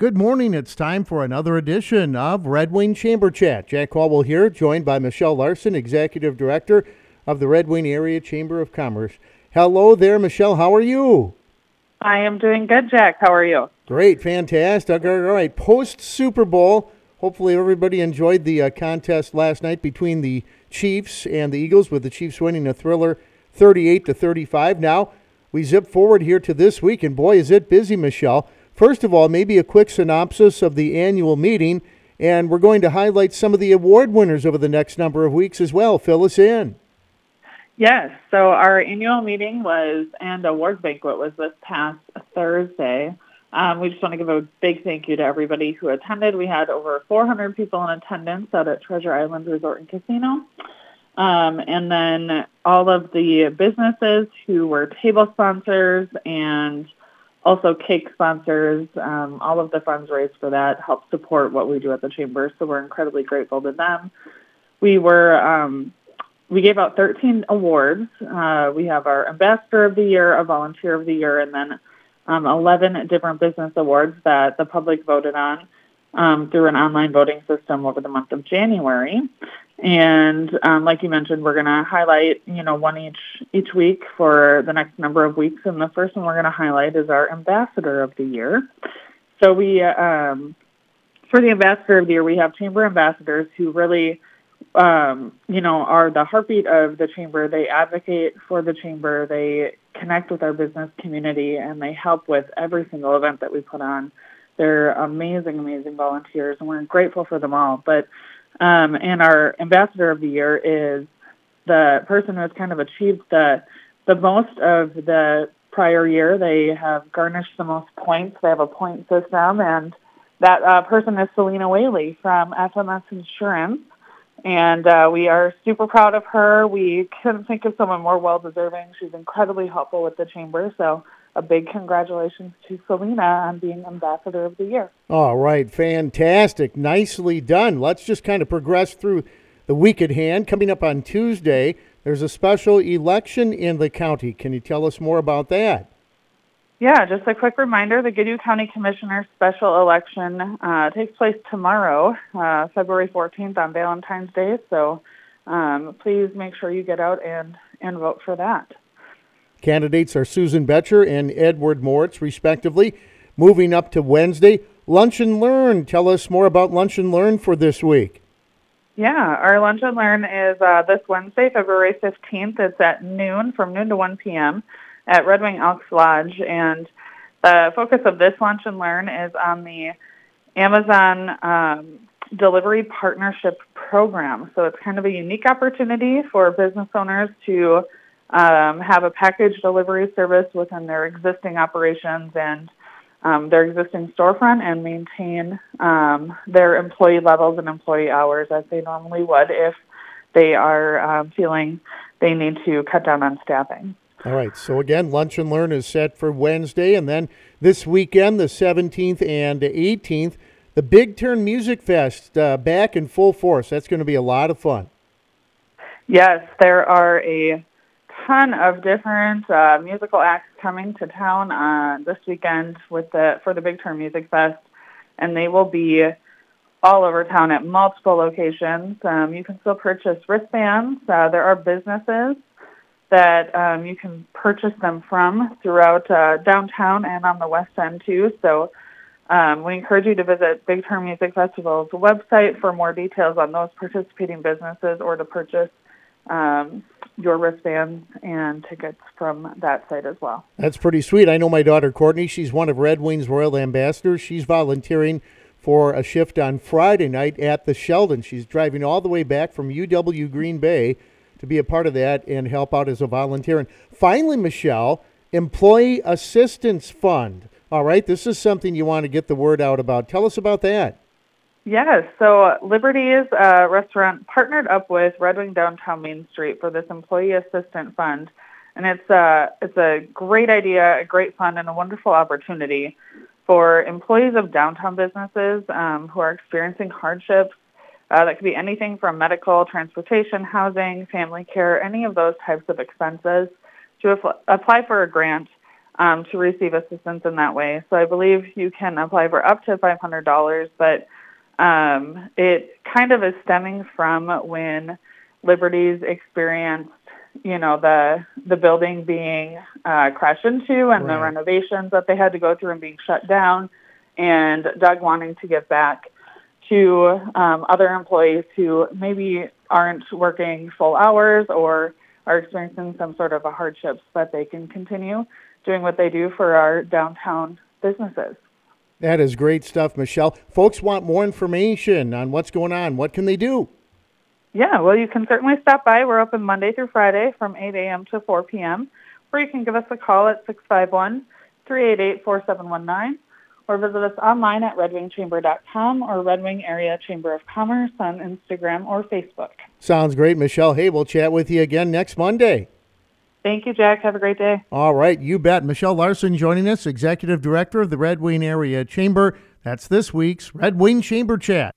Good morning. It's time for another edition of Red Wing Chamber Chat. Jack Caldwell here, joined by Michelle Larson, Executive Director of the Red Wing Area Chamber of Commerce. Hello there, Michelle. How are you? I am doing good, Jack. How are you? Great, fantastic. All right, post Super Bowl. Hopefully, everybody enjoyed the uh, contest last night between the Chiefs and the Eagles, with the Chiefs winning a thriller, 38 to 35. Now we zip forward here to this week, and boy, is it busy, Michelle. First of all, maybe a quick synopsis of the annual meeting, and we're going to highlight some of the award winners over the next number of weeks as well. Fill us in. Yes, so our annual meeting was and award banquet was this past Thursday. Um, we just want to give a big thank you to everybody who attended. We had over 400 people in attendance out at Treasure Island Resort and Casino. Um, and then all of the businesses who were table sponsors and also cake sponsors. Um, all of the funds raised for that help support what we do at the chamber, so we're incredibly grateful to them. We were um, we gave out 13 awards. Uh, we have our Ambassador of the Year, a Volunteer of the Year, and then um, 11 different business awards that the public voted on um, through an online voting system over the month of January. And um, like you mentioned, we're going to highlight, you know, one each each week for the next number of weeks. And the first one we're going to highlight is our Ambassador of the Year. So we, um, for the Ambassador of the Year, we have chamber ambassadors who really, um, you know, are the heartbeat of the chamber. They advocate for the chamber. They connect with our business community, and they help with every single event that we put on. They're amazing, amazing volunteers, and we're grateful for them all. But um, and our ambassador of the year is the person who has kind of achieved the the most of the prior year. They have garnished the most points. They have a point system, and that uh, person is Selena Whaley from FMS Insurance. And uh, we are super proud of her. We couldn't think of someone more well deserving. She's incredibly helpful with the chamber. So a big congratulations to Selena on being Ambassador of the Year. All right, fantastic. Nicely done. Let's just kind of progress through the week at hand. Coming up on Tuesday, there's a special election in the county. Can you tell us more about that? Yeah, just a quick reminder the Goodhue County Commissioner special election uh, takes place tomorrow, uh, February 14th on Valentine's Day. So um, please make sure you get out and, and vote for that. Candidates are Susan Betcher and Edward Moritz, respectively. Moving up to Wednesday, Lunch and Learn. Tell us more about Lunch and Learn for this week. Yeah, our Lunch and Learn is uh, this Wednesday, February 15th. It's at noon, from noon to 1 p.m. at Red Wing Elks Lodge. And the focus of this Lunch and Learn is on the Amazon um, Delivery Partnership Program. So it's kind of a unique opportunity for business owners to um, have a package delivery service within their existing operations and um, their existing storefront and maintain um, their employee levels and employee hours as they normally would if they are um, feeling they need to cut down on staffing. All right. So again, Lunch and Learn is set for Wednesday, and then this weekend, the 17th and 18th, the Big Turn Music Fest uh, back in full force. That's going to be a lot of fun. Yes, there are a ton of different uh, musical acts coming to town uh, this weekend with the for the Big Turn Music Fest, and they will be all over town at multiple locations. Um, you can still purchase wristbands. Uh, there are businesses that um, you can purchase them from throughout uh, downtown and on the west end too. So. Um, we encourage you to visit Big Turn Music Festival's website for more details on those participating businesses or to purchase um, your wristbands and tickets from that site as well. That's pretty sweet. I know my daughter Courtney, she's one of Red Wings Royal Ambassadors. She's volunteering for a shift on Friday night at the Sheldon. She's driving all the way back from UW Green Bay to be a part of that and help out as a volunteer. And finally, Michelle, Employee Assistance Fund. All right, this is something you want to get the word out about. Tell us about that. Yes, so Liberty's uh, restaurant partnered up with Red Wing Downtown Main Street for this employee assistance fund, and it's a it's a great idea, a great fund, and a wonderful opportunity for employees of downtown businesses um, who are experiencing hardships. Uh, that could be anything from medical, transportation, housing, family care, any of those types of expenses. To apply for a grant um, to receive assistance in that way. So I believe you can apply for up to $500, but um, it kind of is stemming from when Liberties experienced, you know, the the building being uh, crashed into and Right. the renovations that they had to go through and being shut down, and Doug wanting to give back to um, other employees who maybe aren't working full hours or are experiencing some sort of a hardship so that they can continue doing what they do for our downtown businesses. That is great stuff, Michelle. Folks want more information on what's going on. What can they do? Yeah, well, you can certainly stop by. We're open Monday through Friday from 8 a.m. to 4 p.m. Or you can give us a call at 651 388 4719 or visit us online at redwingchamber.com or Red Wing Area Chamber of Commerce on Instagram or Facebook. Sounds great, Michelle. Hey, we'll chat with you again next Monday. Thank you, Jack. Have a great day. All right, you bet. Michelle Larson joining us, Executive Director of the Red Wing Area Chamber. That's this week's Red Wing Chamber Chat.